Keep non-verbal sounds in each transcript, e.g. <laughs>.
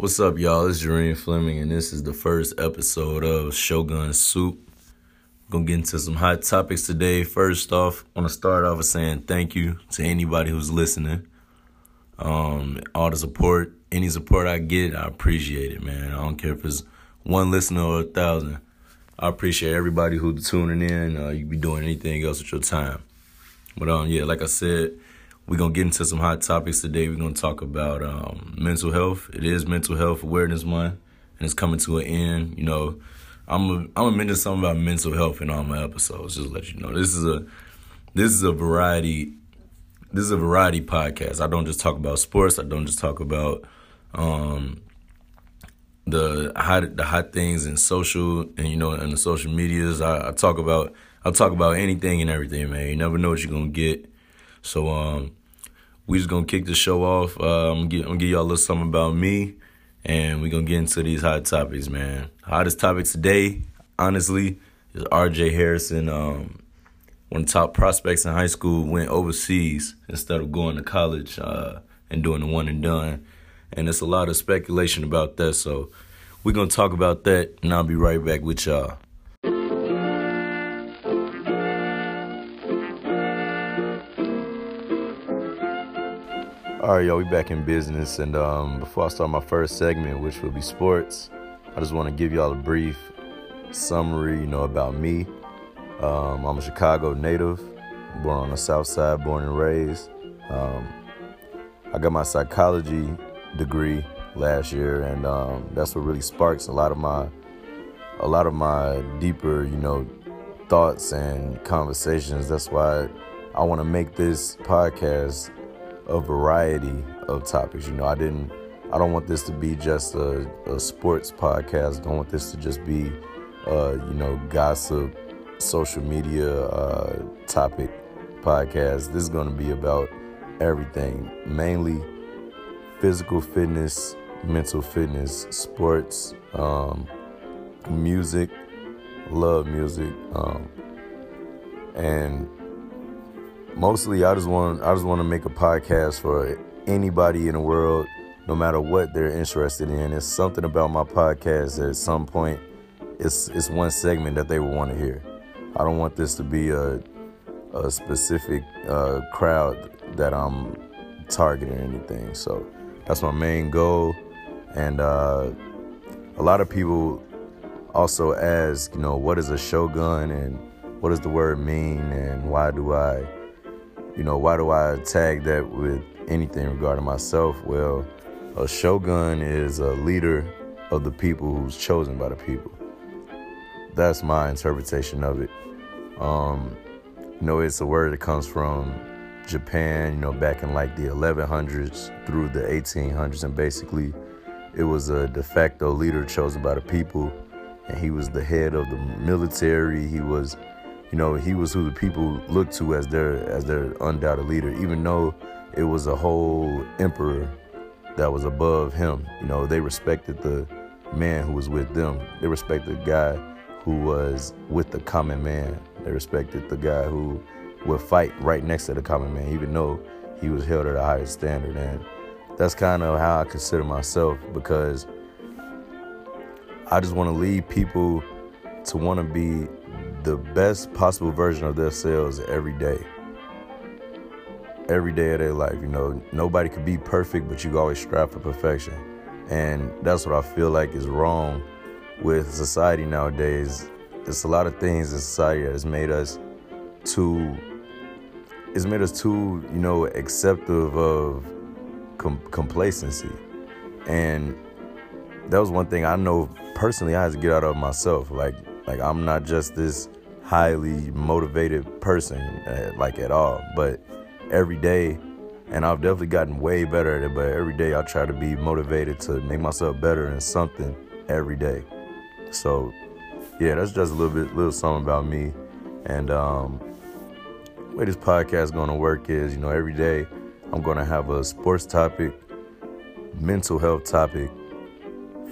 What's up, y'all? It's Jereen Fleming, and this is the first episode of Shogun Soup. Gonna get into some hot topics today. First off, I want to start off with saying thank you to anybody who's listening. Um, all the support, any support I get, I appreciate it, man. I don't care if it's one listener or a thousand. I appreciate everybody who's tuning in. Uh, you be doing anything else with your time. But um, yeah, like I said, we're gonna get into some hot topics today. We're gonna talk about um, mental health. It is Mental Health Awareness Month, and it's coming to an end. You know, I'm a, I'm gonna mention something about mental health in all my episodes. Just to let you know, this is a this is a variety. This is a variety podcast. I don't just talk about sports. I don't just talk about um, the hot the hot things in social and you know in the social medias. I, I talk about I talk about anything and everything, man. You never know what you're gonna get. So um, we just gonna kick the show off. Uh, I'm, gonna give y'all a little something about me, and we gonna get into these hot topics, man. Hottest topic today, honestly, is R.J. Harrison. Um, one of the top prospects in high school went overseas instead of going to college uh, and doing the one and done. And there's a lot of speculation about that, so we're gonna talk about that, and I'll be right back with y'all. All right, y'all, we back in business, and um, before I start my first segment, which will be sports, I just want to give y'all a brief summary, you know, about me. Um, I'm a Chicago native, born on the South Side, born and raised. Um, I got my psychology degree last year, and um, that's what really sparks a lot of my, a lot of my deeper, you know, thoughts and conversations. That's why I want to make this podcast a variety of topics. You know, I didn't, I don't want this to be just a, a sports podcast. I don't want this to just be, uh, you know, gossip, social media uh, topic podcast. This is going to be about everything, mainly physical fitness, mental fitness, sports, um, music, love music, um, and mostly I just want I just want to make a podcast for anybody in the world, no matter what they're interested in. It's something about my podcast that at some point it's it's one segment that they will want to hear. I don't want this to be a a specific uh, crowd that I'm targeting or anything. So that's my main goal. And uh, a lot of people also ask, you know, what is a shogun and what does the word mean and why do I you know, why do I tag that with anything regarding myself? Well, a shogun is a leader of the people who's chosen by the people. That's my interpretation of it. Um, you know, it's a word that comes from Japan, you know, back in like the 1100s through the 1800s. And basically, it was a de facto leader chosen by the people. And he was the head of the military. He was you know, he was who the people looked to as their as their undoubted leader, even though it was a whole emperor that was above him. You know, they respected the man who was with them. They respected the guy who was with the common man. They respected the guy who would fight right next to the common man, even though he was held at a higher standard. And that's kind of how I consider myself because I just want to lead people to want to be the best possible version of themselves every day. Every day of their life, you know, nobody could be perfect, but you always strive for perfection. And that's what I feel like is wrong with society nowadays. There's a lot of things in society that has made us too, it's made us too, you know, acceptive of com- complacency. And that was one thing I know personally I had to get out of myself. Like, like I'm not just this highly motivated person, uh, like at all. But every day, and I've definitely gotten way better at it. But every day, I try to be motivated to make myself better in something every day. So, yeah, that's just a little bit, little something about me. And um, way this podcast is gonna work is, you know, every day I'm gonna have a sports topic, mental health topic,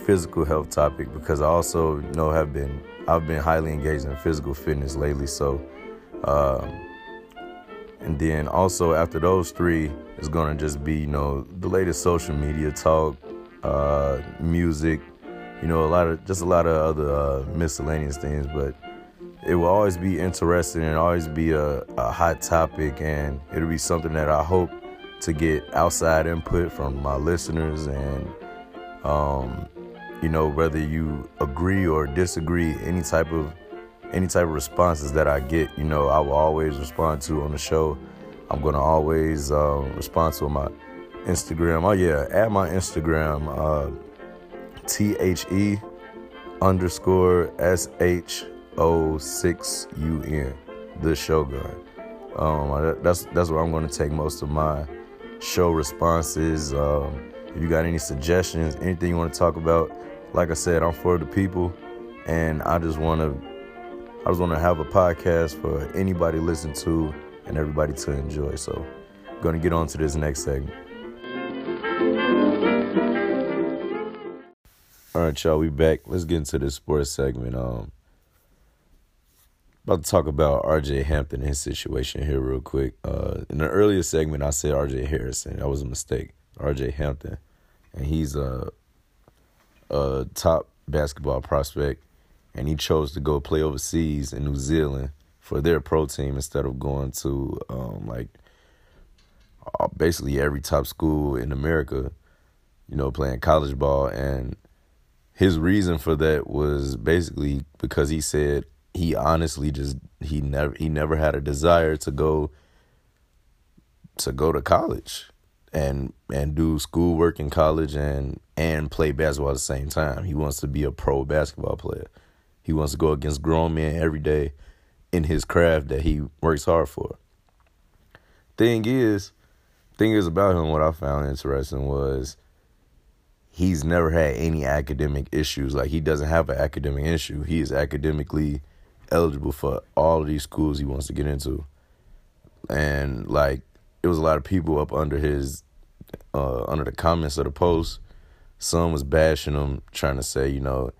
physical health topic because I also know have been I've been highly engaged in physical fitness lately. So, um, and then also after those three, it's gonna just be you know the latest social media talk, uh, music, you know, a lot of just a lot of other uh, miscellaneous things. But it will always be interesting and always be a, a hot topic, and it'll be something that I hope to get outside input from my listeners and um, you know whether you agree or disagree any type of any type of responses that i get you know i will always respond to on the show. I'm gonna always uh, respond to my instagram. Oh yeah at my instagram uh, t-h-e underscore s-h-o-6-u-n the shogun um, that's that's where i'm gonna take most of my show responses. Um, if you got any suggestions, anything you want to talk about, like I said, I'm for the people, and I just want to, I just want to have a podcast for anybody to listen to and everybody to enjoy. So, I'm gonna get on to this next segment. All right, y'all, we back. Let's get into this sports segment. Um, about to talk about R.J. Hampton and his situation here real quick. Uh, in the earlier segment, I said R.J. Harrison. That was a mistake. R.J. Hampton, and he's a a top basketball prospect, and he chose to go play overseas in New Zealand for their pro team instead of going to um, like uh, basically every top school in America, you know, playing college ball. And his reason for that was basically because he said he honestly just he never he never had a desire to go to go to college and and do schoolwork in college and and play basketball at the same time. He wants to be a pro basketball player. He wants to go against grown men every day in his craft that he works hard for. Thing is, thing is about him what I found interesting was he's never had any academic issues. Like he doesn't have an academic issue. He is academically eligible for all of these schools he wants to get into. And like it was a lot of people up under his uh, under the comments of the post. Some was bashing him, trying to say, you know,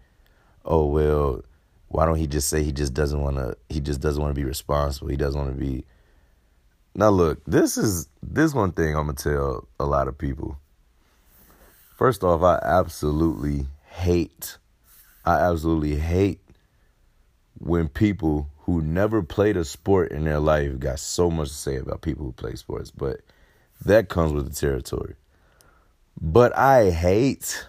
oh well, why don't he just say he just doesn't want to? He just doesn't want to be responsible. He doesn't want to be. Now look, this is this one thing I'm gonna tell a lot of people. First off, I absolutely hate, I absolutely hate when people who never played a sport in their life got so much to say about people who play sports, but that comes with the territory. But I hate,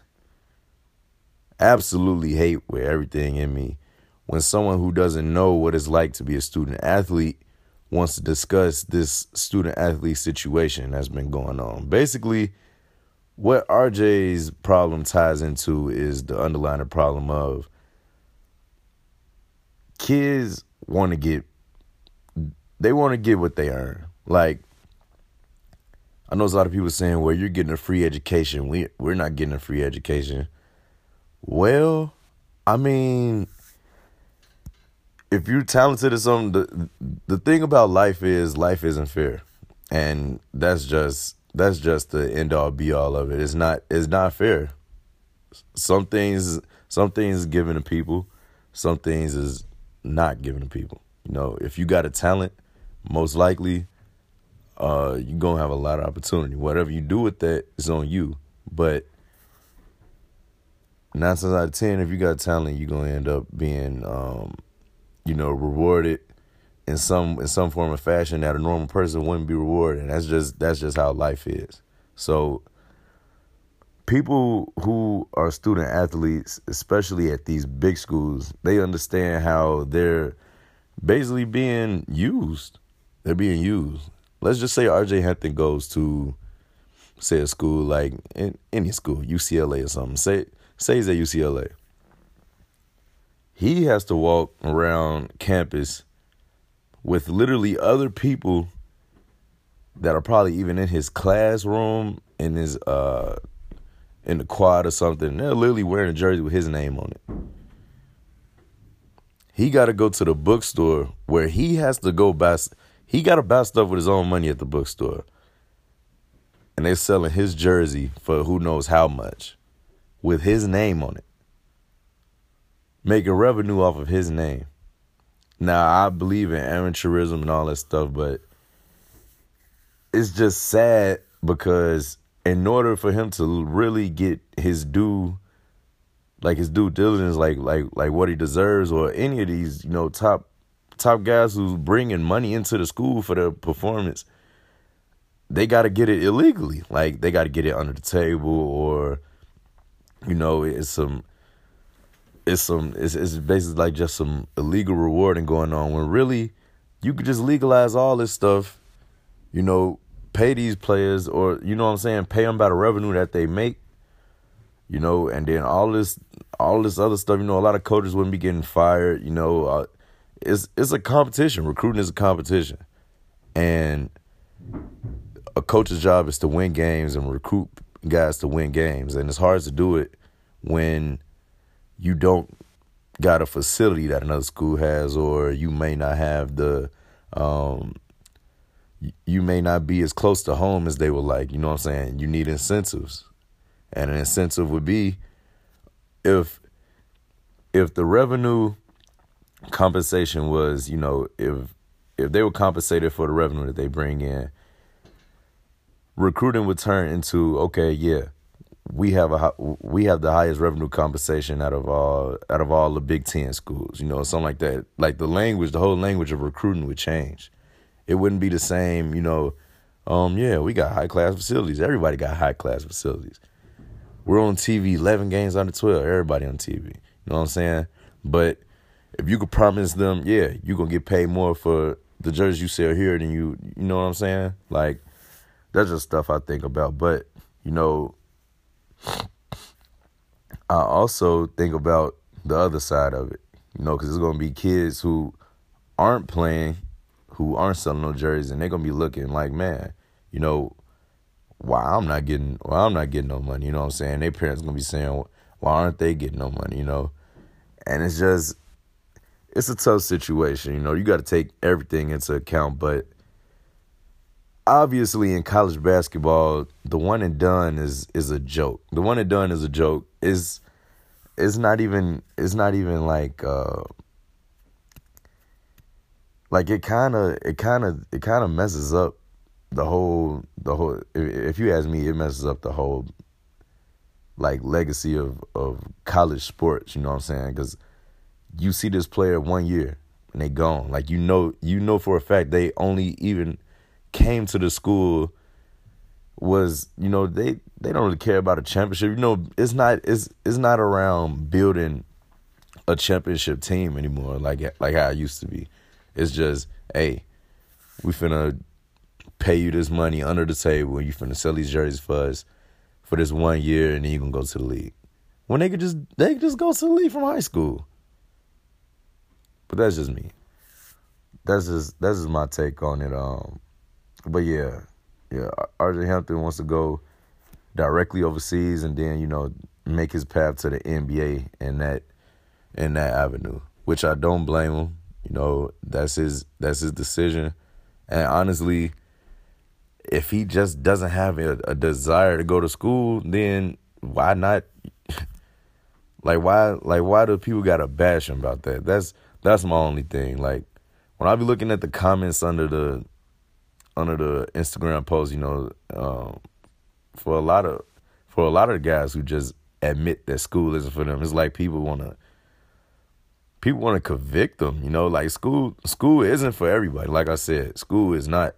absolutely hate with everything in me when someone who doesn't know what it's like to be a student athlete wants to discuss this student athlete situation that's been going on. Basically, what RJ's problem ties into is the underlying problem of kids want to get they want to get what they earn. Like I know a lot of people saying, "Well, you're getting a free education. We we're not getting a free education." Well, I mean, if you're talented at something, the the thing about life is life isn't fair, and that's just that's just the end all be all of it. It's not it's not fair. Some things some things given to people, some things is not given to people. You know, if you got a talent, most likely uh, you're gonna have a lot of opportunity. Whatever you do with that is on you. But nine times out of ten, if you got talent, you're gonna end up being um, you know, rewarded in some in some form of fashion that a normal person wouldn't be rewarded. And that's just that's just how life is. So people who are student athletes, especially at these big schools, they understand how they're basically being used. They're being used. Let's just say RJ Hampton goes to say a school like in any school, UCLA or something. Say say he's at UCLA. He has to walk around campus with literally other people that are probably even in his classroom in his uh in the quad or something. They're literally wearing a jersey with his name on it. He got to go to the bookstore where he has to go buy. He got to buy stuff with his own money at the bookstore, and they're selling his jersey for who knows how much, with his name on it, making revenue off of his name. Now I believe in amateurism and all that stuff, but it's just sad because in order for him to really get his due like his due diligence like like like what he deserves or any of these you know top top guys who's bringing money into the school for their performance they got to get it illegally like they got to get it under the table or you know it's some it's some it's, it's basically like just some illegal rewarding going on when really you could just legalize all this stuff you know pay these players or you know what I'm saying, pay them by the revenue that they make. You know, and then all this all this other stuff, you know, a lot of coaches wouldn't be getting fired, you know, uh, it's it's a competition. Recruiting is a competition. And a coach's job is to win games and recruit guys to win games. And it's hard to do it when you don't got a facility that another school has or you may not have the um, you may not be as close to home as they would like. You know what I'm saying? You need incentives. And an incentive would be if if the revenue compensation was, you know, if if they were compensated for the revenue that they bring in, recruiting would turn into okay, yeah, we have a we have the highest revenue compensation out of all out of all the Big Ten schools, you know, something like that. Like the language, the whole language of recruiting would change it wouldn't be the same, you know. Um, yeah, we got high class facilities. Everybody got high class facilities. We're on TV, eleven games under twelve. Everybody on TV. You know what I'm saying? But if you could promise them, yeah, you're gonna get paid more for the jerseys you sell here than you you know what I'm saying? Like that's just stuff I think about. But, you know, I also think about the other side of it, you know, because it's going to be kids who aren't playing who aren't selling no jerseys, and they're gonna be looking like, man, you know, why I'm not getting, why I'm not getting no money. You know what I'm saying? Their parents gonna be saying, why aren't they getting no money? You know, and it's just, it's a tough situation. You know, you got to take everything into account, but obviously in college basketball, the one and done is is a joke. The one and done is a joke. Is it's not even it's not even like uh like it kind of it kind of it kind of messes up the whole the whole if, you ask me it messes up the whole like legacy of of college sports you know what i'm saying because you see this player one year and they gone like you know you know for a fact they only even came to the school was you know they they don't really care about a championship you know it's not it's it's not around building a championship team anymore like like how it used to be it's just, hey, we finna pay you this money under the table. You finna sell these jerseys for us for this one year, and then you can go to the league. When they could just they could just go to the league from high school. But that's just me. That's just that's just my take on it. Um, but yeah, yeah. RJ Hampton wants to go directly overseas, and then you know make his path to the NBA in that in that avenue, which I don't blame him. You know, that's his that's his decision. And honestly, if he just doesn't have a, a desire to go to school, then why not? <laughs> like why like why do people gotta bash him about that? That's that's my only thing. Like when I be looking at the comments under the under the Instagram post, you know, um, for a lot of for a lot of guys who just admit that school isn't for them, it's like people want to people want to convict them. You know, like school school isn't for everybody. Like I said, school is not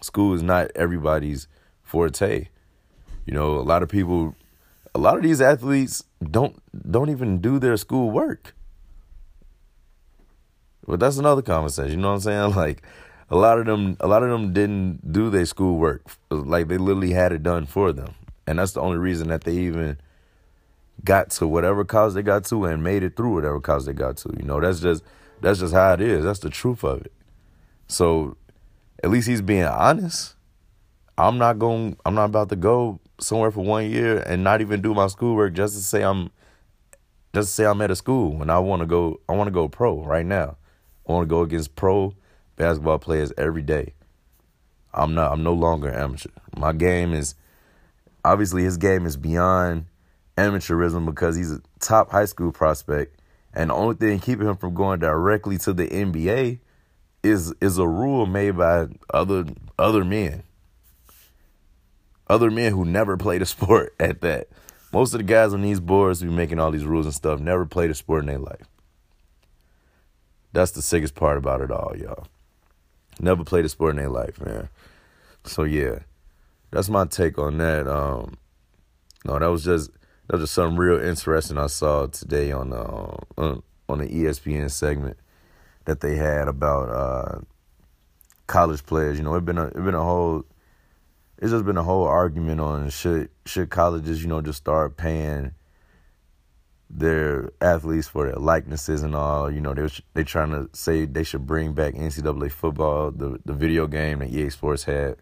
school is not everybody's forte. You know, a lot of people a lot of these athletes don't don't even do their school work. But that's another conversation, you know what I'm saying? <laughs> Like a lot of them a lot of them didn't do their school work. Like they literally had it done for them. And that's the only reason that they even got to whatever cause they got to and made it through whatever cause they got to. You know, that's just that's just how it is. That's the truth of it. So at least he's being honest. I'm not going I'm not about to go somewhere for one year and not even do my schoolwork just to say I'm just to say I'm at a school when I want to go I want to go pro right now. I want to go against pro basketball players every day. I'm not I'm no longer amateur. My game is obviously his game is beyond amateurism because he's a top high school prospect, and the only thing keeping him from going directly to the NBA is is a rule made by other other men. Other men who never <laughs> played a sport at that. Most of the guys on these boards who be making all these rules and stuff never played a sport in their life. That's the sickest part about it all, y'all. Never played a sport in their life, man. So yeah, that's my take on that. Um, no, that was just that was just something real interesting I saw today on the uh, on the ESPN segment that they had about uh, college players. You know, it been a it been a whole it's just been a whole argument on should should colleges you know just start paying their athletes for their likenesses and all. You know, they they trying to say they should bring back NCAA football, the the video game that EA Sports had,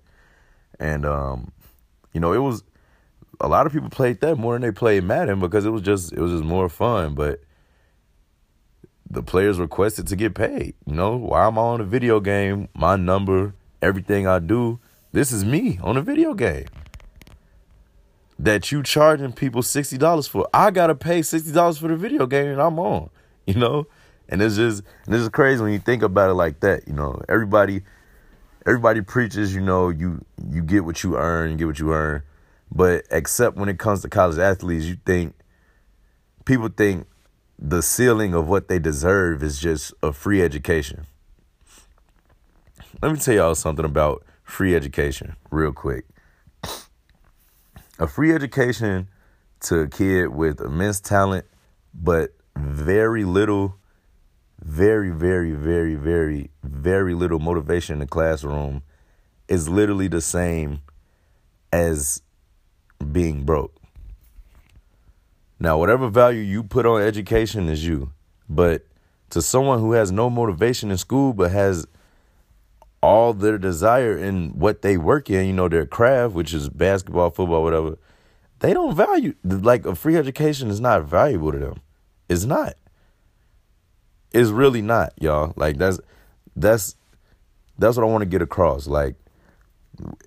and um, you know, it was a lot of people played that more than they played Madden because it was just it was just more fun. But the players requested to get paid. You know, why am I on a video game? My number, everything I do, this is me on a video game that you charging people sixty dollars for. I gotta pay sixty dollars for the video game and I'm on. <laughs> You know? And it's just and this is crazy when you think about it like that, you know. Everybody everybody preaches, you know, you you get what you earn, you get what you earn. But except when it comes to college athletes, you think people think the ceiling of what they deserve is just a free education. Let me tell y'all something about free education real quick a free education to a kid with immense talent, but very little, very, very, very, very, very little motivation in the classroom is literally the same as being broke. Now, whatever value you put on education is you, but to someone who has no motivation in school but has all their desire in what they work in, you know, their craft, which is basketball, football, whatever, they don't value like a free education is not valuable to them. It's not. It's really not, y'all. Like that's that's that's what I want to get across. Like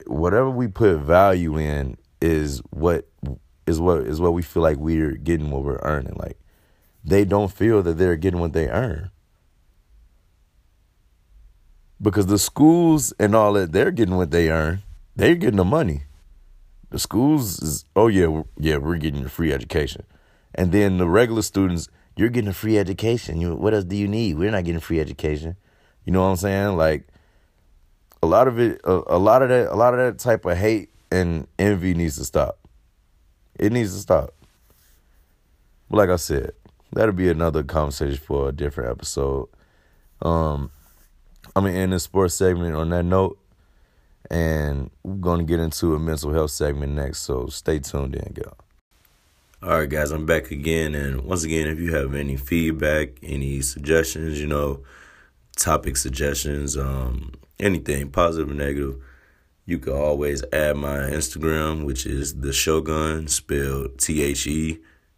whatever we put value in is what is what is what we feel like we're getting what we're earning. Like they don't feel that they're getting what they earn because the schools and all that they're getting what they earn. They're getting the money. The schools is oh yeah yeah we're getting a free education, and then the regular students you're getting a free education. You what else do you need? We're not getting free education. You know what I'm saying? Like a lot of it, a, a lot of that, a lot of that type of hate and envy needs to stop. It needs to stop. But like I said, that'll be another conversation for a different episode. Um, I'm gonna end this sports segment on that note, and we're gonna get into a mental health segment next. So stay tuned in, y'all. All right, guys, I'm back again, and once again, if you have any feedback, any suggestions, you know, topic suggestions, um, anything positive or negative, you can always add my Instagram, which is the Shogun, spelled T H E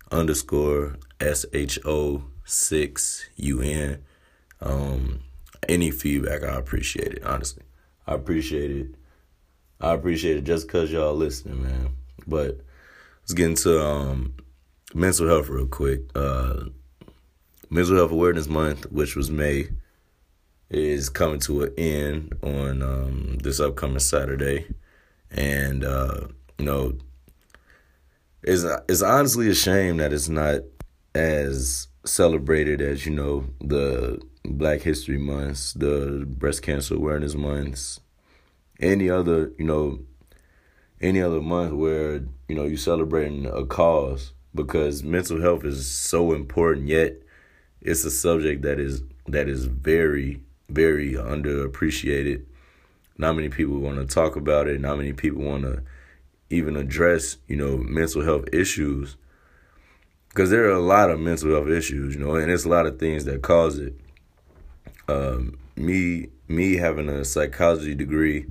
underscore S H O six U N. Um, any feedback, I appreciate it. Honestly, I appreciate it. I appreciate it just cause y'all listening, man. But let's get into um, mental health real quick. Uh, mental Health Awareness Month, which was May, is coming to an end on um, this upcoming Saturday, and uh, you know, it's it's honestly a shame that it's not as celebrated as you know the Black History Months, the Breast Cancer Awareness Months, any other, you know, any other month where, you know, you're celebrating a cause because mental health is so important, yet it's a subject that is that is very, very underappreciated. Not many people want to talk about it, not many people want to even address, you know, mental health issues. Because there are a lot of mental health issues, you know, and it's a lot of things that cause it um, me me having a psychology degree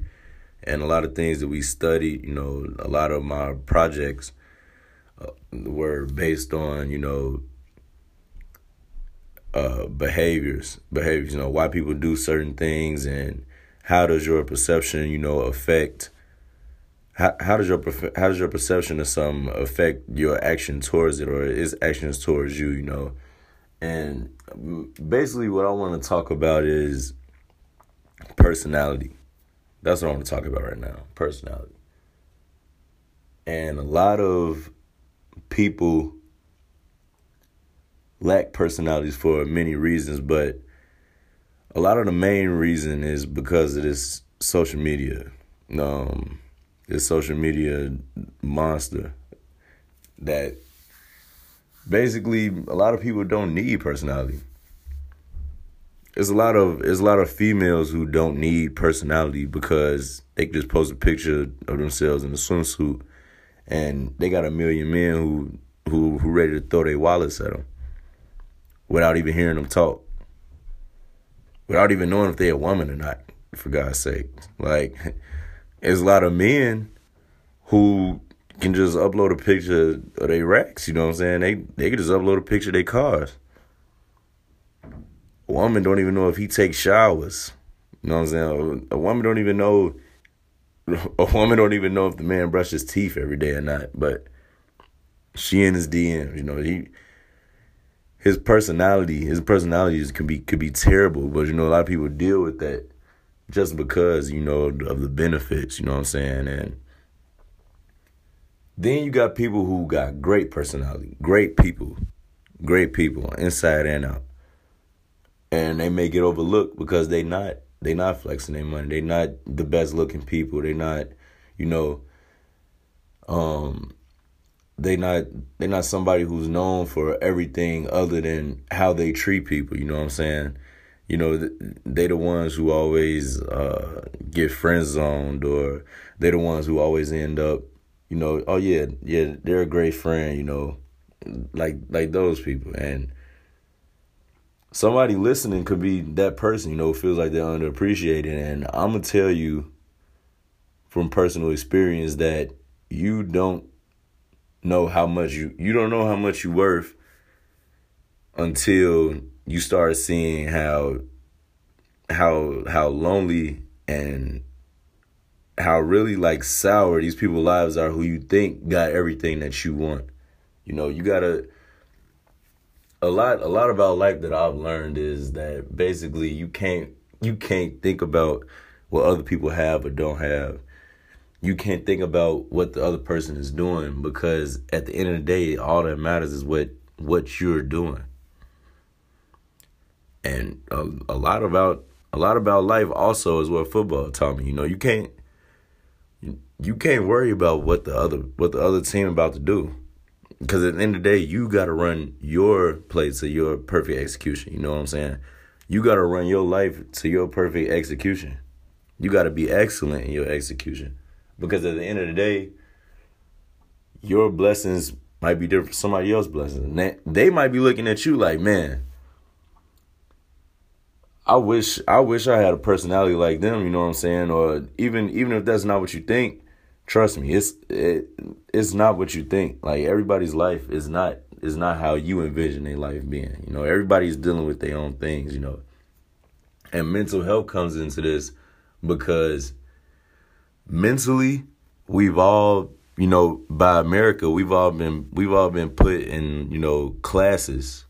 and a lot of things that we studied, you know, a lot of my projects uh, were based on, you know, uh, behaviors, behaviors, you know, why people do certain things and how does your perception, you know, affect how, how does your how does your perception of something affect your action towards it or its actions towards you, you know? And basically, what I want to talk about is personality. That's what I want to talk about right now personality. And a lot of people lack personalities for many reasons, but a lot of the main reason is because of this social media. Um, this social media monster that basically a lot of people don't need personality. There's a lot of there's a lot of females who don't need personality because they can just post a picture of themselves in a swimsuit, and they got a million men who who who ready to throw their wallets at them without even hearing them talk, without even knowing if they're a woman or not. For God's sake, like <laughs> there's a lot of men who can just upload a picture of their racks. You know what I'm saying? They they can just upload a picture of their cars. A woman don't even know if he takes showers. You know what I'm saying? A woman don't even know. <laughs> A woman don't even know if the man brushes teeth every day or not. But she in his DMs. You know he. His personality, his personalities can be could be terrible, but you know a lot of people deal with that just because you know of the benefits. You know what I'm saying? And then you got people who got great personality, great people, great people inside and out. And they may get overlooked because they not they not flexing their money. They not the best looking people. They not, you know, um they not they not somebody who's known for everything other than how they treat people, you know what I'm saying? You know, they the ones who always uh, get friend zoned or they the ones who always end up you know, oh yeah, yeah, they're a great friend, you know, like like those people. And somebody listening could be that person, you know, feels like they're underappreciated. And I'm gonna tell you from personal experience that you don't know how much you you don't know how much you worth until you start seeing how how how lonely and how really like sour these people's lives are who you think got everything that you want. You know, you gotta a lot a lot about life that I've learned is that basically you can't you can't think about what other people have or don't have. You can't think about what the other person is doing because at the end of the day all that matters is what what you're doing. And a, a lot about a lot about life also is what football taught me. You know, you can't you can't worry about what the other what the other team about to do. Because at the end of the day you got to run your play to your perfect execution. You know what i'm saying? You got to run your life to your perfect execution. You got to be excellent in your execution. Because at the end of the day your blessings might be different from somebody else's blessings. They might be looking at you like man I wish I wish I had a personality like them, you know what I'm saying? Or even even if that's not what you think, trust me, it's it, it's not what you think. Like everybody's life is not is not how you envision their life being. You know, everybody's dealing with their own things, you know. And mental health comes into this because mentally we've all, you know, by America, we've all been we've all been put in, you know, classes.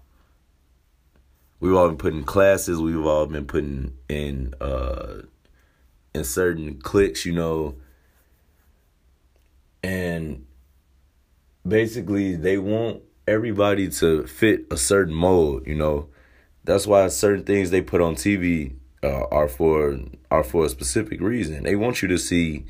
We've all been put in classes, we've all been put in in uh in certain cliques, you know, and basically they want everybody to fit a certain mold you know? That's why certain things they put on tv uh, are for are for a specific reason. They want you to see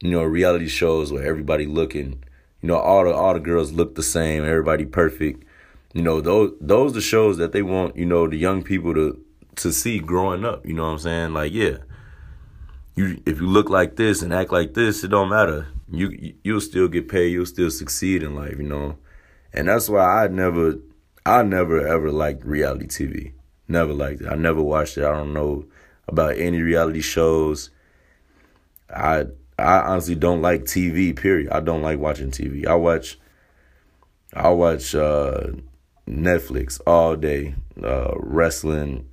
you know reality shows where everybody looking you know all the all the girls look the same everybody perfect. You know those those are the shows that they want you know the young people to to see growing up you know what i'm saying? Like yeah you if you look like this and act like this it don't matter you you'll still get paid. You'll still succeed in life, you know. And that's why I never, I never ever liked reality TV. Never liked it. I never watched it. I don't know about any reality shows. I I honestly don't like TV. Period. I don't like watching TV. I watch. I watch uh, Netflix all day. Uh, wrestling,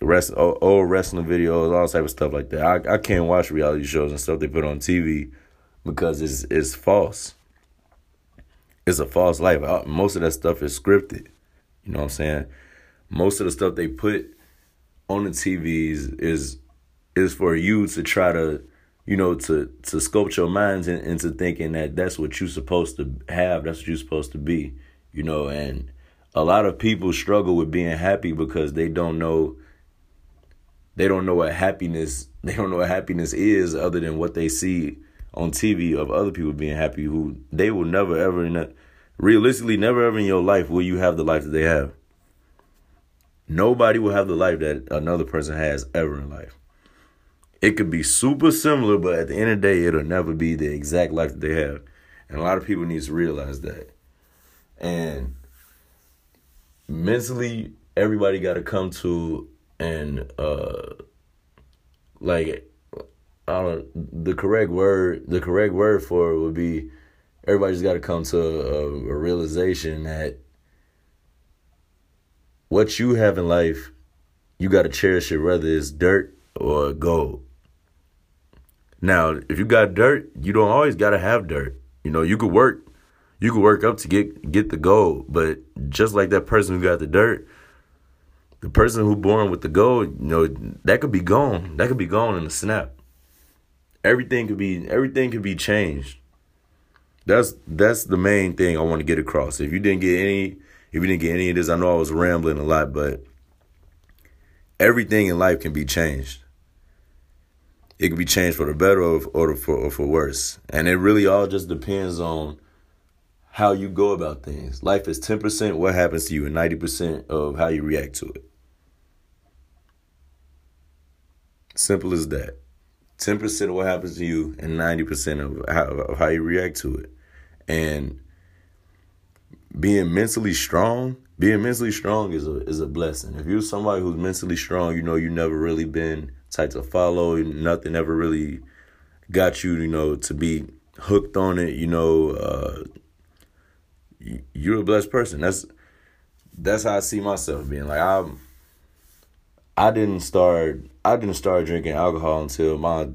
rest old wrestling videos, all type of stuff like that. I I can't watch reality shows and stuff they put on TV because it's it's false. It's a false life. Most of that stuff is scripted. You know what I'm saying? Most of the stuff they put on the TVs is is for you to try to you know, to to sculpt your minds in, into thinking that that's what you're supposed to have, that's what you're supposed to be, you know, and a lot of people struggle with being happy because they don't know they don't know what happiness <laughs> they don't know what happiness is other than what they see on TV of other people being happy who they will never ever in realistically never ever in your life will you have the life that they have. Nobody will have the life that another person has ever in life. It could be super similar, but at the end of the day, it'll never be the exact life that they have. And a lot of people need to realize that. And mentally, everybody got to come to and uh like I don't the correct word the correct word for it would be everybody's got to come to a, a realization that what you have in life, you got to cherish it, whether it's dirt or gold. Now, if you got dirt, you don't always got to have dirt. You know, you could work, you could work up to get get the gold, but just like that person who got the dirt, the person who born with the gold, you know, that could be gone. That could be gone in a snap. Everything could be everything could be changed. That's that's the main thing I want to get across. If you didn't get any if you didn't get any of this, I know I was rambling a lot, but everything in life can be changed. It can be changed for the better or, or for or for worse, and it really all just depends on how you go about things. Life is ten percent what happens to you, and ninety percent of how you react to it. Simple as that. Ten percent of what happens to you, and ninety percent of how, of how you react to it, and being mentally strong, being mentally strong is a is a blessing. If you're somebody who's mentally strong, you know you never really been type to follow, nothing ever really got you, you know, to be hooked on it. You know, uh, you're a blessed person. That's that's how I see myself being. Like I'm, I didn't start I didn't start drinking alcohol until my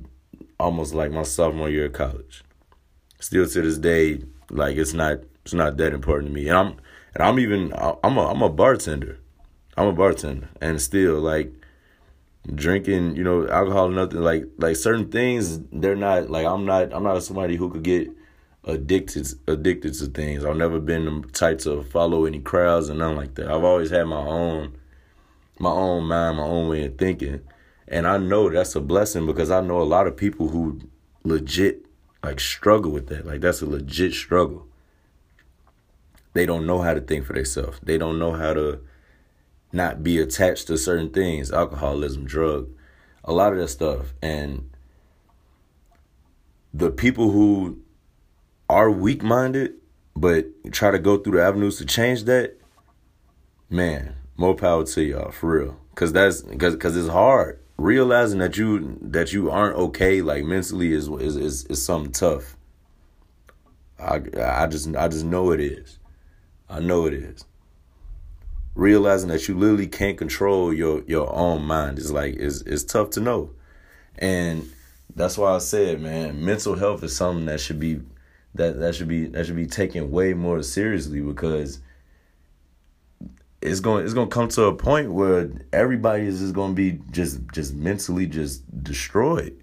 almost like my sophomore year of college. Still to this day, like it's not it's not that important to me. And I'm and I'm even I'm a I'm a bartender. I'm a bartender, and still like drinking, you know, alcohol, nothing like like certain things. They're not like I'm not I'm not somebody who could get addicted addicted to things. I've never been the type to follow any crowds and nothing like that. I've always had my own my own mind, my own way of thinking. And I know that's a blessing because I know a lot of people who legit like struggle with that. Like that's a legit struggle. They don't know how to think for themselves. They don't know how to not be attached to certain things, alcoholism, drug, a lot of that stuff. And the people who are weak minded but try to go through the avenues to change that, man, more power to y'all for real. Cause that's cause cause it's hard. Realizing that you that you aren't okay like mentally is is is, is something tough. I I just I just know it is. I know it is. Realizing that you literally can't control your your own mind is like is is tough to know. And that's why I said, man, mental health is something that should be that that should be that should be taken way more seriously because it's going it's going to come to a point where everybody is just going to be just just mentally just destroyed.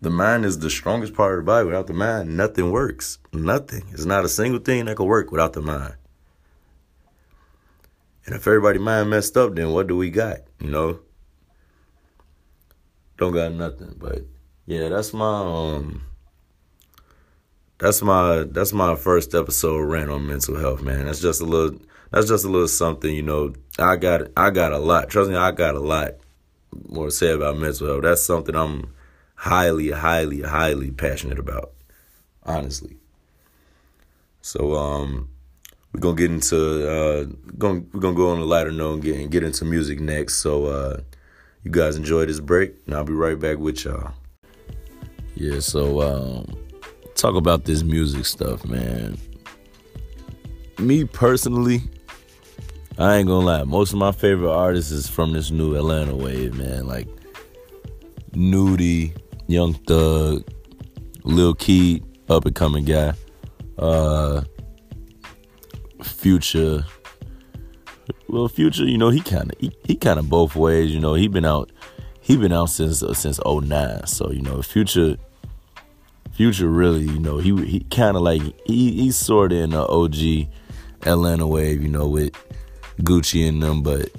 The mind is the strongest part of the body. Without the mind, nothing works. Nothing. It's not a single thing that can work without the mind. And if everybody mind messed up, then what do we got? You know? Don't got nothing. But yeah, that's my um that's my that's my first episode rant on mental health, man. That's just a little that's just a little something, you know. I got I got a lot. Trust me, I got a lot more to say about mental health. That's something I'm highly, highly, highly passionate about, honestly. So um, we're gonna get into uh, gonna we're gonna go on a lighter note and get, and get into music next. So uh, you guys enjoy this break, and I'll be right back with y'all. Yeah, so um, talk about this music stuff, man. Me personally, I ain't gonna lie. Most of my favorite artists is from this new Atlanta wave, man. Like Nudy, Young Thug, Lil Keed, up and coming guy, uh, Future. Well, Future, you know, he kind of he, he kind of both ways. You know, he been out he been out since uh, since 09. So you know, Future, Future really, you know, he he kind of like he he's sort of in the OG Atlanta wave, you know, with Gucci and them, but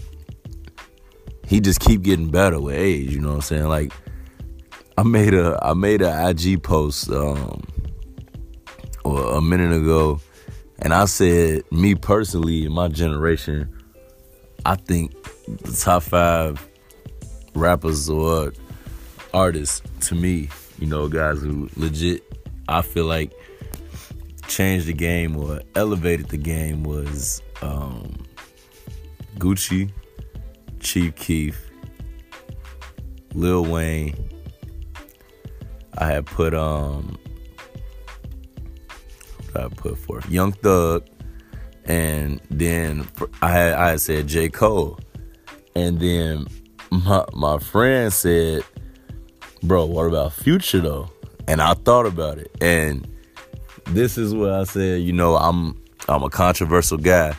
he just keep getting better with age. You know what I'm saying? Like I made a I made a IG post um a minute ago, and I said me personally in my generation, I think the top five rappers or artists to me, you know, guys who legit I feel like changed the game or elevated the game was um, Gucci, Chief Keef, Lil Wayne. I had put um I put for? Young Thug, and then I had I had said J. Cole, and then my my friend said, "Bro, what about Future though?" And I thought about it, and this is what I said. You know, I'm I'm a controversial guy,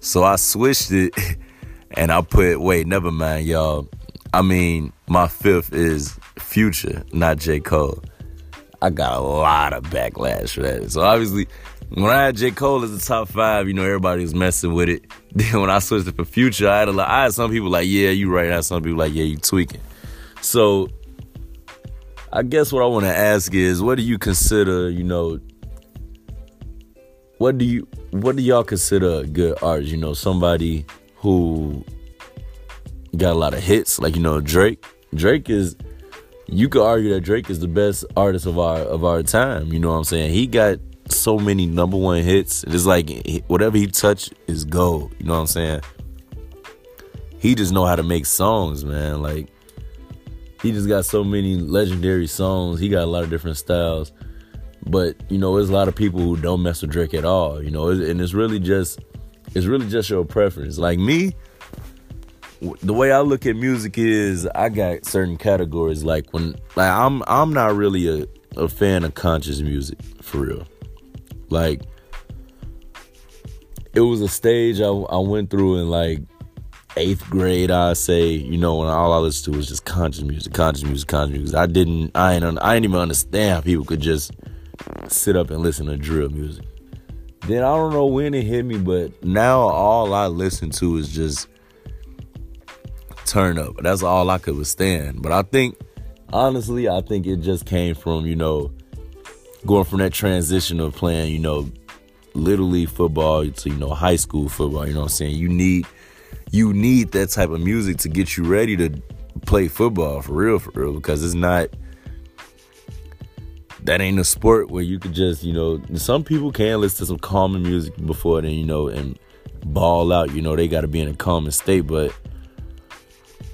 so I switched it, <laughs> and I put wait, never mind, y'all. I mean, my fifth is Future, not J Cole. I got a lot of backlash for that. So obviously, when I had J. Cole as the top five, you know, everybody was messing with it. <laughs> Then when I switched it for Future, I had a lot, I had some people like, yeah, you right. I had some people like, yeah, you tweaking. So I guess what I want to ask is, what do you consider, you know, what do you what do y'all consider good artist? You know, somebody who got a lot of hits, like you know, Drake. Drake is you could argue that Drake is the best artist of our of our time. You know what I'm saying? He got so many number one hits. It's like whatever he touch is gold. You know what I'm saying? He just know how to make songs, man. Like he just got so many legendary songs. He got a lot of different styles. But you know, there's a lot of people who don't mess with Drake at all. You know, and it's really just it's really just your preference. Like me, the way I look at music is I got certain categories. Like when like I'm I'm not really a, a fan of conscious music for real. Like it was a stage I, I went through in like eighth grade. I say you know when all I listened to was just conscious music, conscious music, conscious music. I didn't I ain't I didn't even understand how people could just sit up and listen to drill music. Then I don't know when it hit me, but now all I listen to is just turn up. That's all I could withstand. But I think, honestly, I think it just came from, you know, going from that transition of playing, you know, league football to, you know, high school football. You know what I'm saying? You need you need that type of music to get you ready to play football for real, for real, because it's not that ain't a sport where you could just, you know, some people can listen to some calming music before then, you know, and ball out. You know, they got to be in a calming state, but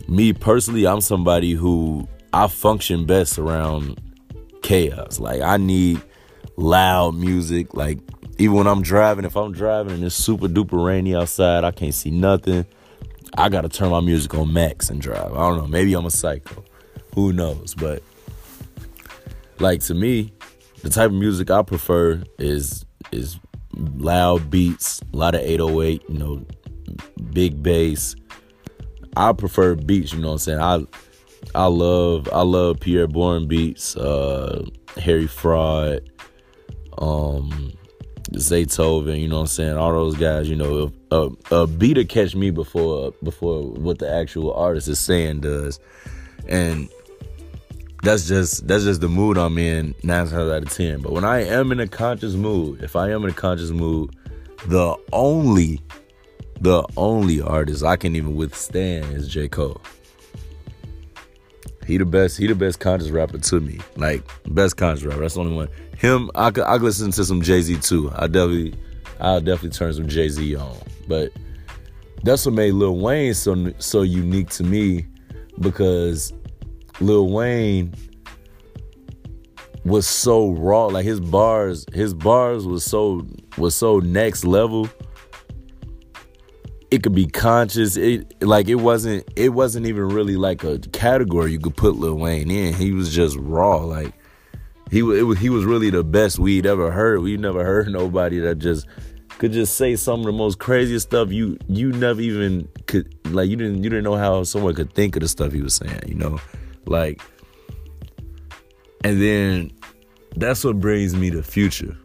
me personally, I'm somebody who I function best around chaos. Like I need loud music. Like even when I'm driving, if I'm driving and it's super duper rainy outside, I can't see nothing. I gotta turn my music on max and drive. I don't know. Maybe I'm a psycho. Who knows? But like to me, the type of music I prefer is is loud beats, a lot of 808, you know, big bass, I prefer beats, you know what I'm saying? I I love I love Pi'erre Bourne beats, uh Harry Fraud, um Zaytoven, you know what I'm saying? All those guys, you know, a, a beat to catch me before before what the actual artist is saying does. And that's just that's just the mood I'm in nine times out of ten. But when I am in a conscious mood, if I am in a conscious mood, the only the only artist I can even withstand is J. Cole. He the best. He the best conscious rapper to me. Like best conscious rapper. That's the only one. Him. I could. I could listen to some Jay Z too. I definitely. I'll definitely turn some Jay Z on. But that's what made Lil Wayne so so unique to me because Lil Wayne was so raw. Like his bars. His bars was so was so next level it could be conscious. It like it wasn't it wasn't even really like a category you could put Lil Wayne in. He was just raw. Like he was he was really the best we'd ever heard. We never heard <laughs> nobody that just could just say some of the most craziest stuff you you never even could like you didn't you didn't know how someone could think of the stuff he was saying, you know, like. And then that's what brings me to Future.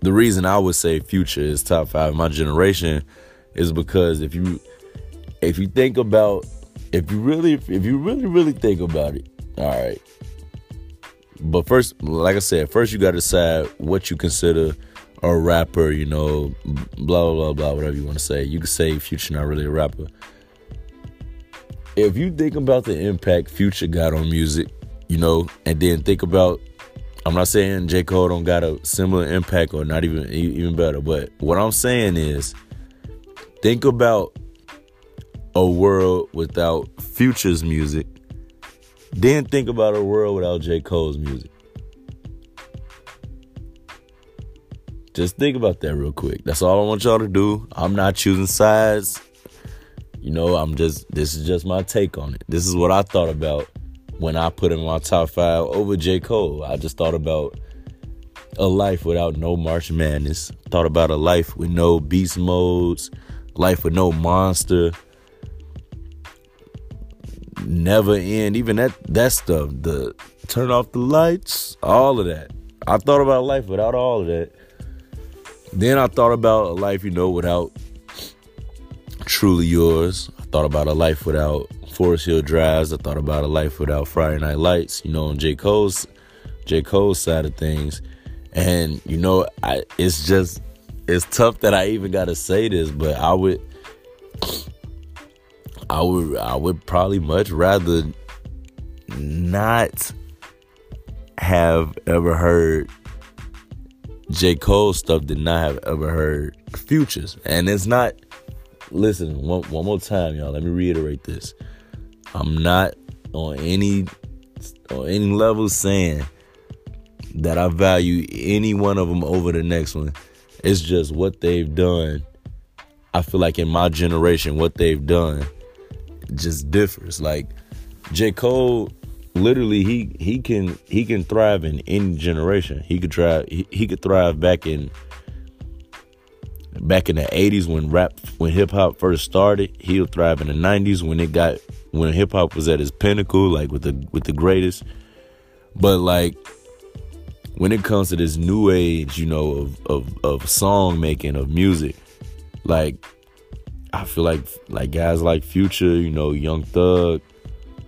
The reason I would say Future is top five my generation is because if you if you think about if you really if you really really think about it, all right. But first, like I said, first you got to decide what you consider a rapper, you know, blah, blah, blah, whatever you want to say. You can say Future not really a rapper. If you think about the impact Future got on music, you know, and then think about, I'm not saying J. Cole don't got a similar impact or not even even better, but what I'm saying is think about a world without Future's music, then think about a world without J. Cole's music. Just think about that real quick. That's all I want y'all to do. I'm not choosing sides. You know, I'm just this is just my take on it. This is what I thought about when I put in my top five over J. Cole. I just thought about a life without no March Madness. Thought about a life with no beast modes, life with no monster. Never end. Even that that stuff. The turn off the lights, all of that. I thought about life without all of that. Then I thought about a life, you know, without Truly Yours. I thought about a life without Forest Hill Drives. I thought about a life without Friday Night Lights, you know, on J. Cole's J. Cole's side of things. And, you know, I it's just it's tough that I even gotta say this, but I would I would I would probably much rather not have ever heard J. Cole stuff did not have ever heard Futures. And it's not, listen, one, one more time, y'all. Let me reiterate this. I'm not on any on any level saying that I value any one of them over the next one. It's just what they've done. I feel like in my generation, what they've done just differs. Like J. Cole literally he he can he can thrive in any generation. He could thrive he, he could thrive back in back in the 80s when rap when hip hop first started. He'll thrive in the 90s when it got when hip hop was at its pinnacle like with the with the greatest. But like when it comes to this new age, you know, of of of song making, of music, like I feel like like guys like Future, you know, Young Thug,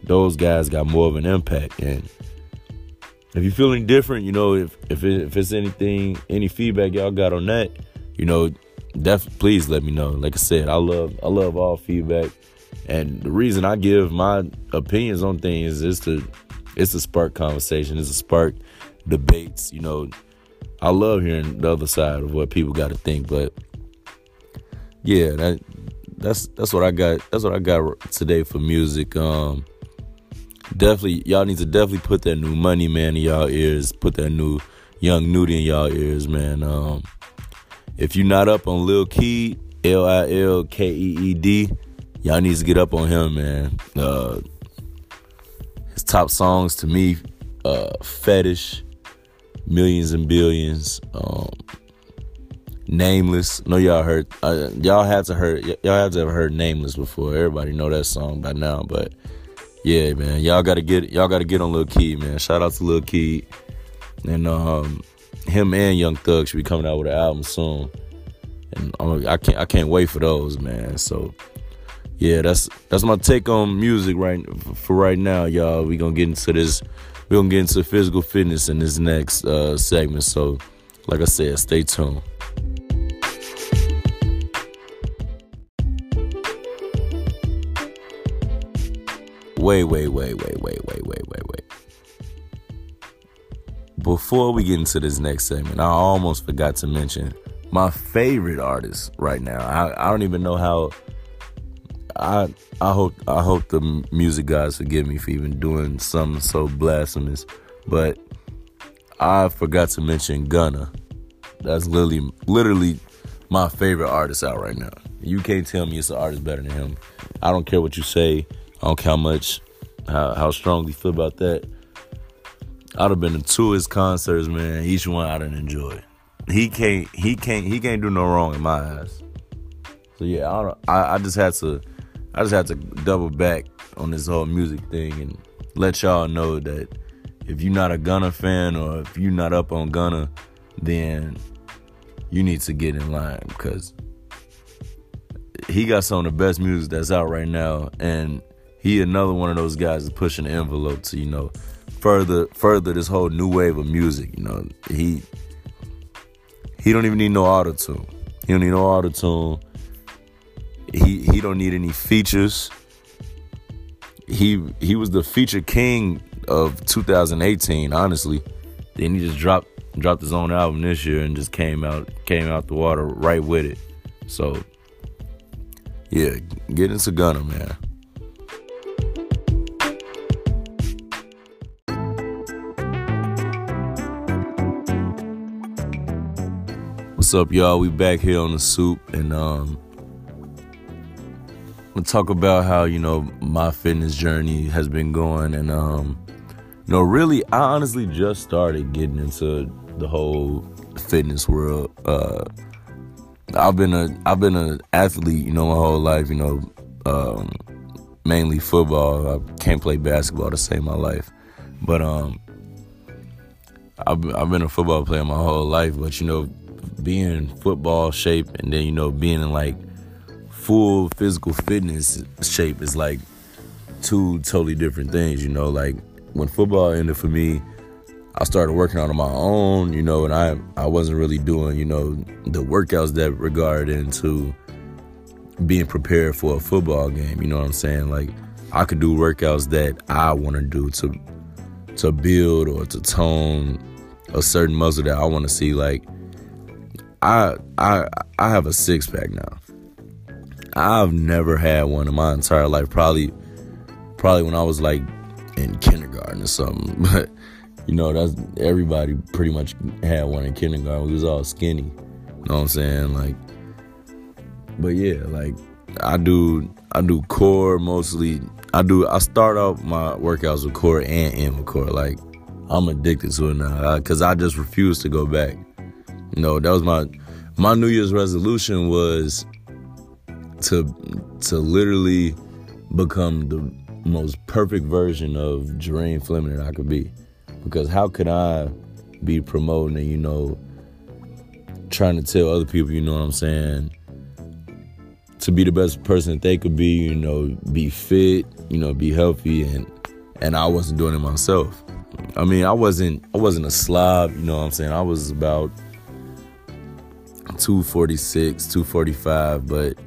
those guys got more of an impact. And if you're feeling different, you know, if if, it, if it's anything, any feedback y'all got on that, you know, def please let me know. Like I said, I love I love all feedback, and the reason I give my opinions on things is to it's a spark conversation, it's a spark debates. You know, I love hearing the other side of what people got to think, but yeah, that that's that's what I got. That's what I got today for music. Um, definitely y'all need to definitely put that new money man in y'all ears. Put that new Young Nudy in y'all ears man. Um, if you're not up on lil keed l-i-l-k-e-e-d y'all need to get up on him man. Uh, his top songs to me uh, fetish millions and billions um, nameless. I know y'all heard uh, y'all have to heard y'all have to have heard nameless before. Everybody know that song by now but yeah, man, y'all gotta get y'all gotta get on Lil Keed, man. Shout out to Lil Keed, and um, him and Young Thug should be coming out with an album soon, and I'm, I can't I can't wait for those, man. So yeah, that's that's my take on music right for right now, y'all. We gonna get into this. We gonna get into physical fitness in this next uh, segment. So, like I said, stay tuned. Wait, wait, wait, wait, wait, wait, wait, wait, wait. Before we get into this next segment, I almost forgot to mention my favorite artist right now. I, I don't even know how. I I hope I hope the music guys forgive me for even doing something so blasphemous, but I forgot to mention Gunna. That's literally literally my favorite artist out right now. You can't tell me it's an artist better than him. I don't care what you say. I don't care how much, how, how strongly feel about that. I'd have been to two of his concerts, man. Each one I didn't enjoy. He can't, he can't, he can't do no wrong in my eyes. So yeah, I, I, I just had to, I just had to double back on this whole music thing and let y'all know that if you're not a Gunna fan or if you're not up on Gunna, then you need to get in line because he got some of the best music that's out right now, and he another one of those guys that's pushing the envelope to you know further further this whole new wave of music. You know he he don't even need no auto tune. He don't need no auto tune. He he don't need any features. He he was the feature king of 2018, honestly. Then he just dropped dropped his own album this year and just came out came out the water right with it. So yeah, get into Gunna, man. What's up, y'all? We back here on the soup and um we'll talk about how, you know, my fitness journey has been going and um you know, really I honestly just started getting into the whole fitness world. Uh I've been a I've been an athlete, you know, my whole life. You know, um, mainly football. I can't play basketball to save my life, but um, I've I've been a football player my whole life. But you know, being in football shape and then you know being in like full physical fitness shape is like two totally different things. You know, like when football ended for me I started working out on my own, you know, and I I wasn't really doing, you know, the workouts that regard into being prepared for a football game. You know what I'm saying? Like I could do workouts that I want to do to to build or to tone a certain muscle that I want to see. Like I I I have a six pack now. I've never had one in my entire life. Probably probably when I was like in kindergarten or something, <laughs> but you know, that's everybody pretty much had one in kindergarten. We was all skinny. You know what I'm saying? Like, but yeah, like I do, I do core mostly. I do. I start out my workouts with core and end core. Like, I'm addicted to it now because I just refuse to go back. Know, that was my my New Year's resolution was to to literally become the most perfect version of Jermaine Fleming that I could be. Because how could I be promoting and, you know, trying to tell other people, you know what I'm saying, to be the best person that they could be, you know, be fit, you know, be healthy and and I wasn't doing it myself. I mean, I wasn't I wasn't a slob, you know what I'm saying? I was about 246, 245, but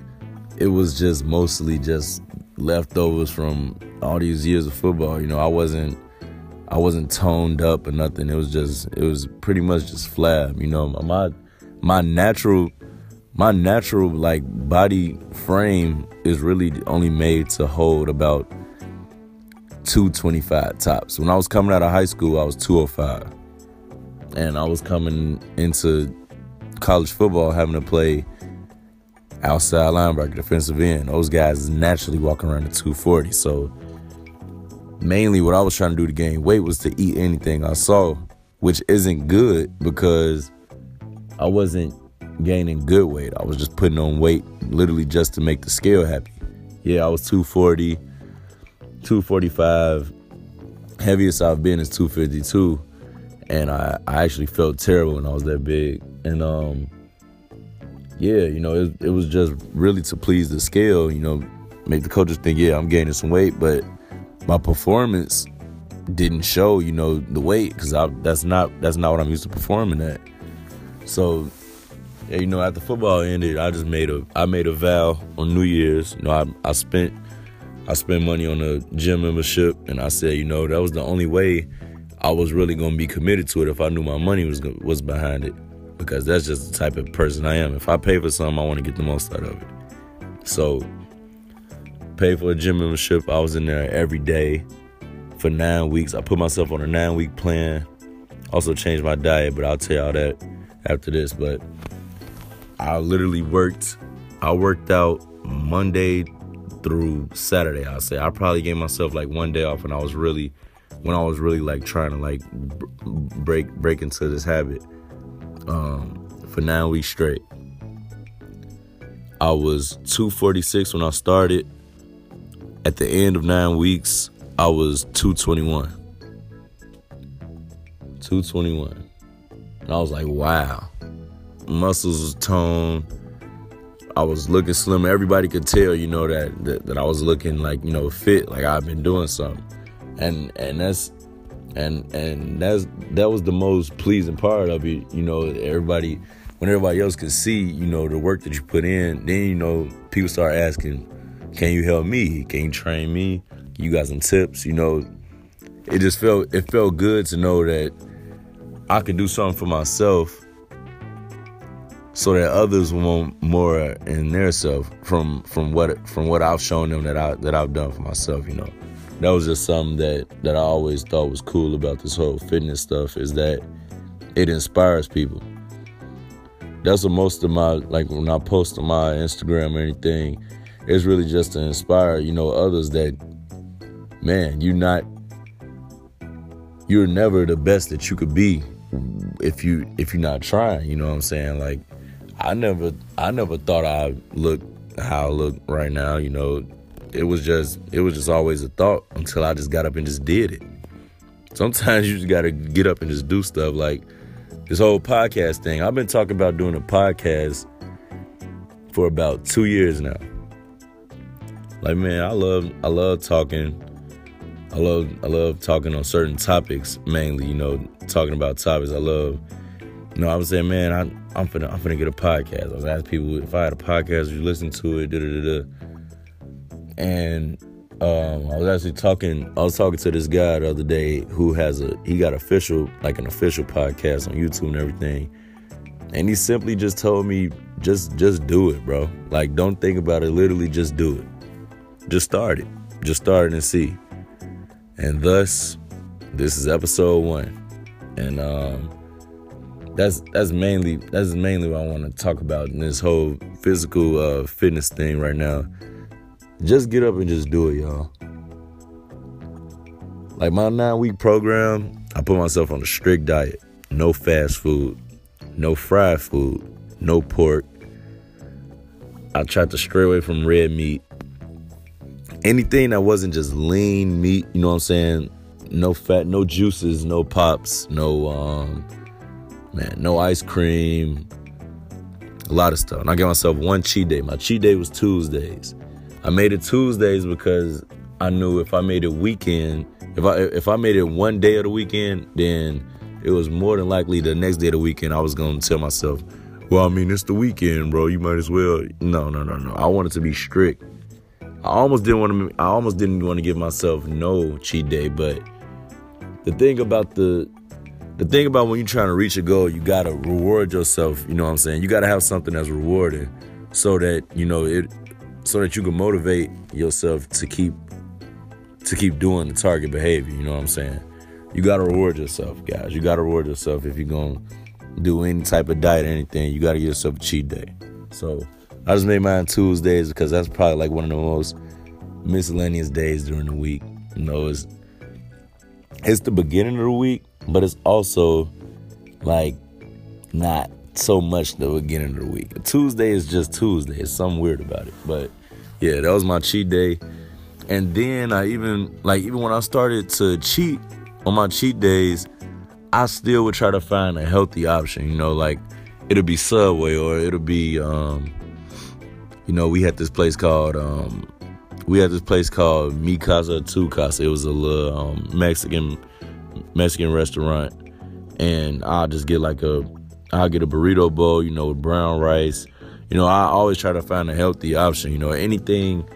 it was just mostly just leftovers from all these years of football. You know, I wasn't I wasn't toned up or nothing. It was just it was pretty much just flab. You know, my my natural my natural like body frame is really only made to hold about 225 tops. When I was coming out of high school, I was 205. And I was coming into college football having to play outside linebacker, defensive end. Those guys naturally walking around at 240. So mainly what I was trying to do to gain weight was to eat anything I saw, which isn't good because I wasn't gaining good weight. I was just putting on weight literally just to make the scale happy. Yeah, I was 240, 245. Heaviest I've been is 252. And I, I actually felt terrible when I was that big. And um yeah, you know, it, it was just really to please the scale, you know, make the coaches think, yeah, I'm gaining some weight, but my performance didn't show, you know, the weight because that's not that's not what I'm used to performing at. So, yeah, you know, after football ended, I just made a I made a vow on New Year's. You know, I I spent I spent money on a gym membership, and I said, you know, that was the only way I was really gonna be committed to it if I knew my money was was behind it, because that's just the type of person I am. If I pay for something, I want to get the most out of it. So paid for a gym membership. I was in there every day for nine weeks. I put myself on a nine week plan. Also changed my diet, but I'll tell y'all that after this. But I literally worked. I worked out Monday through Saturday. I'll say I probably gave myself like one day off when I was really, when I was really like trying to like break break into this habit. Um, for nine weeks straight. I was 246 when I started. at the end of nine weeks, I was 221. 221. And I was like, wow. Muscles was toned. I was looking slim. Everybody could tell, you know, that, that that I was looking like, you know, fit, like I've been doing something. And and that's and and that's that was the most pleasing part of it, you know, everybody when everybody else could see, you know, the work that you put in, then you know, people start asking, Can you help me? Can you train me? You got some tips, you know. It just felt it felt good to know that I could do something for myself so that others want more in their self from from what from what I've shown them that I that I've done for myself, you know. That was just something that that I always thought was cool about this whole fitness stuff is that it inspires people. That's what most of my like when I post on my Instagram or anything, it's really just to inspire, you know, others that man, you're not you're never the best that you could be if you if you're not trying, you know what I'm saying? Like I never I never thought I look how I look right now, you know. It was just it was just always a thought until I just got up and just did it. Sometimes <laughs> you just gotta get up and just do stuff like this whole podcast thing. I've been talking about doing a podcast for about two years now. Like man, I love I love talking I love I love talking on certain topics mainly, you know, talking about topics. I love you know, I was saying, man, I I'm finna I'm finna get a podcast. I was asking people if I had a podcast, would you listen to it, da da da. And um, I was actually talking I was talking to this guy the other day who has a he got official like an official podcast on YouTube and everything. And he simply just told me just just do it, bro. Like don't think about it, literally just do it. Just start it. Just start it and see. And thus, this is episode one. And um, that's that's mainly that's mainly what I want to talk about in this whole physical uh, fitness thing right now. Just get up and just do it, y'all. Like my nine week program, I put myself on a strict diet. No fast food, no fried food, no pork. I tried to stray away from red meat anything that wasn't just lean meat, you know what I'm saying? No fat, no juices, no pops, no um man, no ice cream, a lot of stuff. And I gave myself one cheat day. My cheat day was Tuesdays. I made it Tuesdays because I knew if I made it weekend, if I if I made it one day of the weekend, then it was more than likely the next day of the weekend I was gonna tell myself, well, I mean it's the weekend, bro. You might as well. No, no, no, no. I wanted to be strict. I almost didn't want to. I almost didn't want to give myself no cheat day, but the thing about the the thing about when you're trying to reach a goal, you gotta reward yourself. You know what I'm saying? You gotta have something that's rewarding, so that you know it, so that you can motivate yourself to keep to keep doing the target behavior. You know what I'm saying? You gotta reward yourself, guys. You gotta reward yourself if you're gonna do any type of diet, or anything. You gotta give yourself a cheat day. So I just made mine Tuesdays because that's probably like one of the most miscellaneous days during the week. You know, it's it's the beginning of the week, but it's also like not so much the beginning of the week. Tuesday is just Tuesday. It's something weird about it. But yeah, that was my cheat day. And then I even like even when I started to cheat on my cheat days, I still would try to find a healthy option. You know, like it'll be Subway or it'll be um you know, we had this place called um, we had this place called Mi Casa Tu Casa. It was a little um, Mexican Mexican restaurant, and I'll just get like a I'll get a burrito bowl, you know, with brown rice. You know, I always try to find a healthy option. You know, anything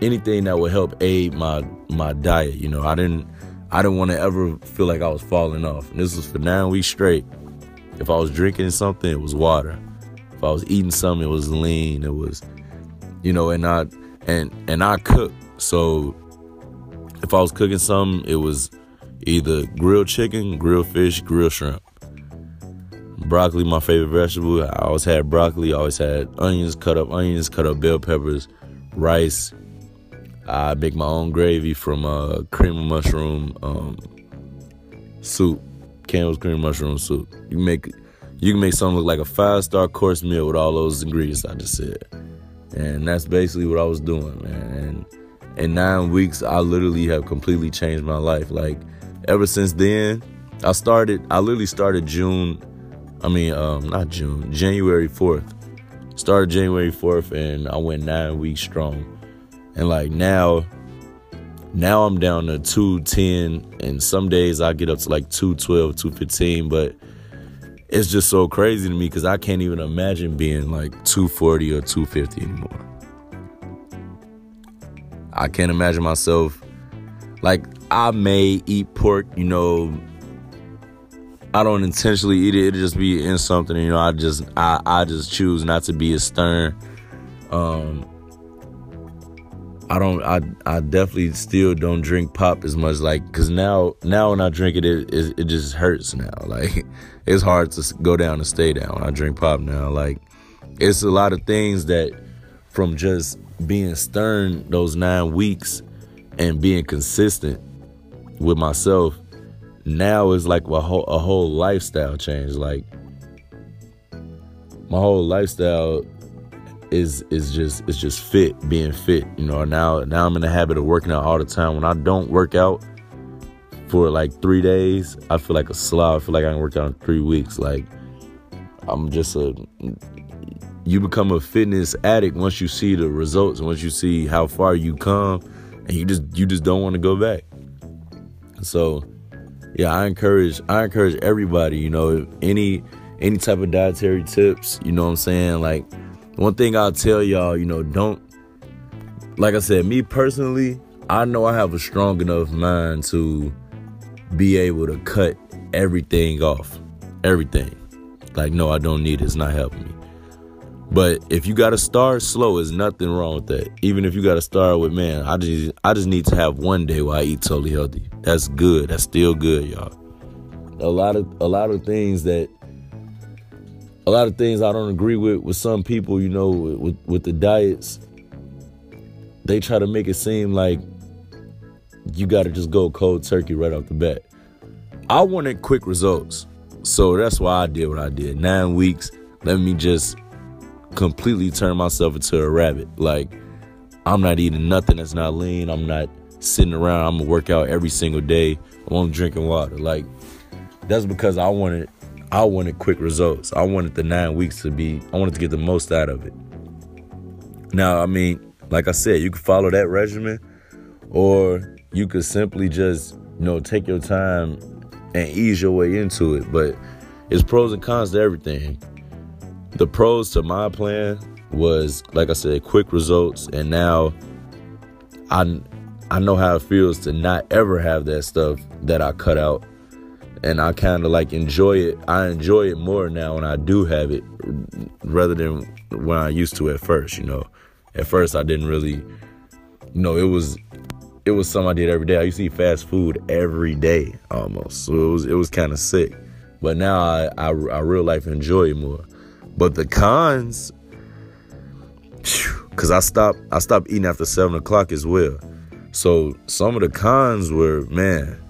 anything that would help aid my my diet. You know, I didn't I didn't want to ever feel like I was falling off. And this was for nine weeks straight. If I was drinking something, it was water. If I was eating something, it was lean. It was, you know, and I and and I cook. So if I was cooking something, it was either grilled chicken, grilled fish, grilled shrimp. Broccoli, my favorite vegetable. I always had broccoli. I always had onions, cut up onions, cut up bell peppers, rice. I make my own gravy from uh, cream of mushroom um, soup, Campbell's cream mushroom soup. You make you can make something look like a five star course meal with all those ingredients I just said. And that's basically what I was doing, man. And in nine weeks, I literally have completely changed my life. Like ever since then, I started. I literally started June. I mean, um, not June, January fourth. Started January fourth, and I went nine weeks strong. And like now, now I'm down to 210, and some days I get up to like 212, 215, but it's just so crazy to me because I can't even imagine being like 240 or 250 anymore. I can't imagine myself like I may eat pork, you know. I don't intentionally eat it; it just be in something, you know. I just I I just choose not to be as stern. Um, I don't. I I definitely still don't drink pop as much. Like, cause now now when I drink it, it it, it just hurts now. <laughs> Like, it's hard to go down and stay down. When I drink pop now. Like, it's a lot of things that from just being stern those nine weeks and being consistent with myself. Now it's like a whole a whole lifestyle change. Like, my whole lifestyle is is just it's just fit, being fit. You know, now now I'm in the habit of working out all the time. When I don't work out for like three days, I feel like a slob. I feel like I can work out in three weeks. Like I'm just a you become a fitness addict once you see the results, once you see how far you come, and you just you just don't want to go back. So yeah, I encourage I encourage everybody, you know, any any type of dietary tips, you know what I'm saying? Like one thing I'll tell y'all, you know, don't like I said, me personally, I know I have a strong enough mind to be able to cut everything off. Everything. Like, no, I don't need it. It's not helping me. But if you gotta start slow, there's nothing wrong with that. Even if you gotta start with, man, I just I just need to have one day where I eat totally healthy. That's good. That's still good, y'all. A lot of a lot of things that a lot of things I don't agree with with some people, you know, with with the diets. They try to make it seem like you got to just go cold turkey right off the bat. I wanted quick results. So that's why I did what I did. 9 weeks, let me just completely turn myself into a rabbit. Like I'm not eating nothing that's not lean. I'm not sitting around. I'm gonna work out every single day. I'm only drinking water. Like that's because I wanted I wanted quick results. I wanted the nine weeks to be, I wanted to get the most out of it. Now, I mean, like I said, you could follow that regimen or you could simply just, you know, take your time and ease your way into it. But it's pros and cons to everything. The pros to my plan was, like I said, quick results. And now I, I know how it feels to not ever have that stuff that I cut out and I kind of like enjoy it. I enjoy it more now when I do have it rather than when I used to at first, you know. At first I didn't really you know, it was it was something I did every day. I used to eat fast food every day almost. So it was it was kind of sick. But now I, I I real life enjoy it more. But the cons cause I stopped I stopped eating after seven o'clock as well. So some of the cons were, man,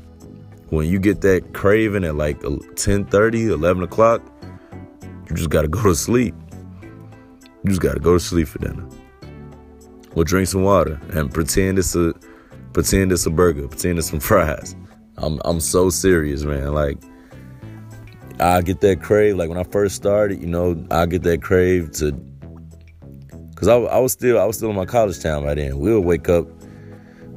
when you get that craving at like 10 30 11 o'clock you just gotta go to sleep. You just gotta go to sleep for dinner. Or drink some water and pretend it's a pretend it's a burger pretend it's some fries. I'm, I'm so serious man like i get that crave like when i first started you know i get that crave to because I, I was still i was still in my college town by then we'll wake up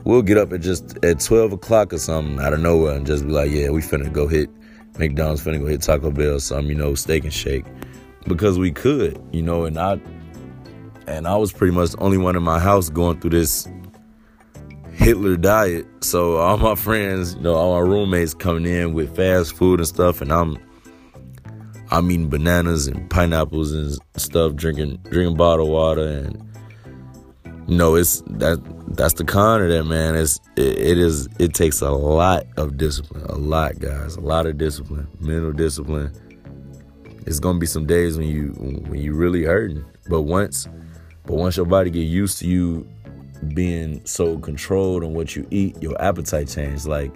we'll get up at just at 12 o'clock or something out of nowhere and just be like, yeah, we finna go hit McDonald's, finna go hit Taco Bell, some, you know, steak and shake. Because we could, you know, and I and I was pretty much the only one in my house going through this Hitler diet. So all my friends, you know, all my roommates coming in with fast food and stuff, and I'm I'm eating bananas and pineapples and stuff, drinking drinking bottled water and you know, it's that that's the con of that, man. It's it, it is it takes a lot of discipline, a lot, guys, a lot of discipline, mental discipline. It's gonna be some days when you when you really hurting, but once, but once your body get used to you being so controlled on what you eat, your appetite changes. Like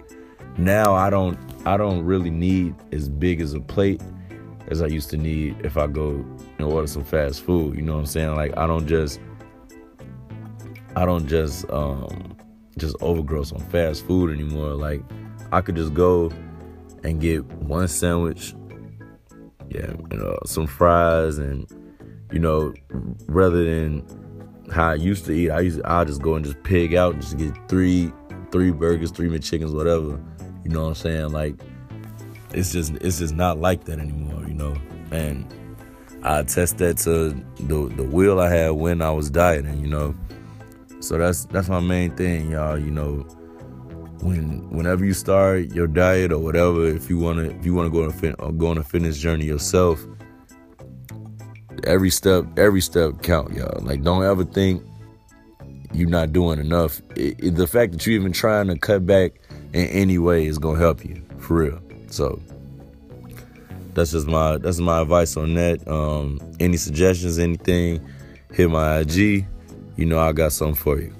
now, I don't I don't really need as big as a plate as I used to need if I go and order some fast food. You know what I'm saying? Like I don't just I don't just um just overgrowth on fast food anymore. Like I could just go and get one sandwich, yeah, you know, some fries, and you know, rather than how I used to eat, I used I just go and just pig out and just get three three burgers, three McChickens, whatever. You know what I'm saying? Like it's just it's just not like that anymore, you know. And I attest that to the the will I had when I was dieting, you know. So that's that's my main thing, y'all. You know, when whenever you start your diet or whatever, if you wanna if you wanna go on a fit, go on a fitness journey yourself, every step every step count, y'all. Like don't ever think you're not doing enough. It, it, the fact that you're even trying to cut back in any way is gonna help you for real. So that's just my that's my advice on that. Um, any suggestions, anything, hit my IG. You know I got something for you.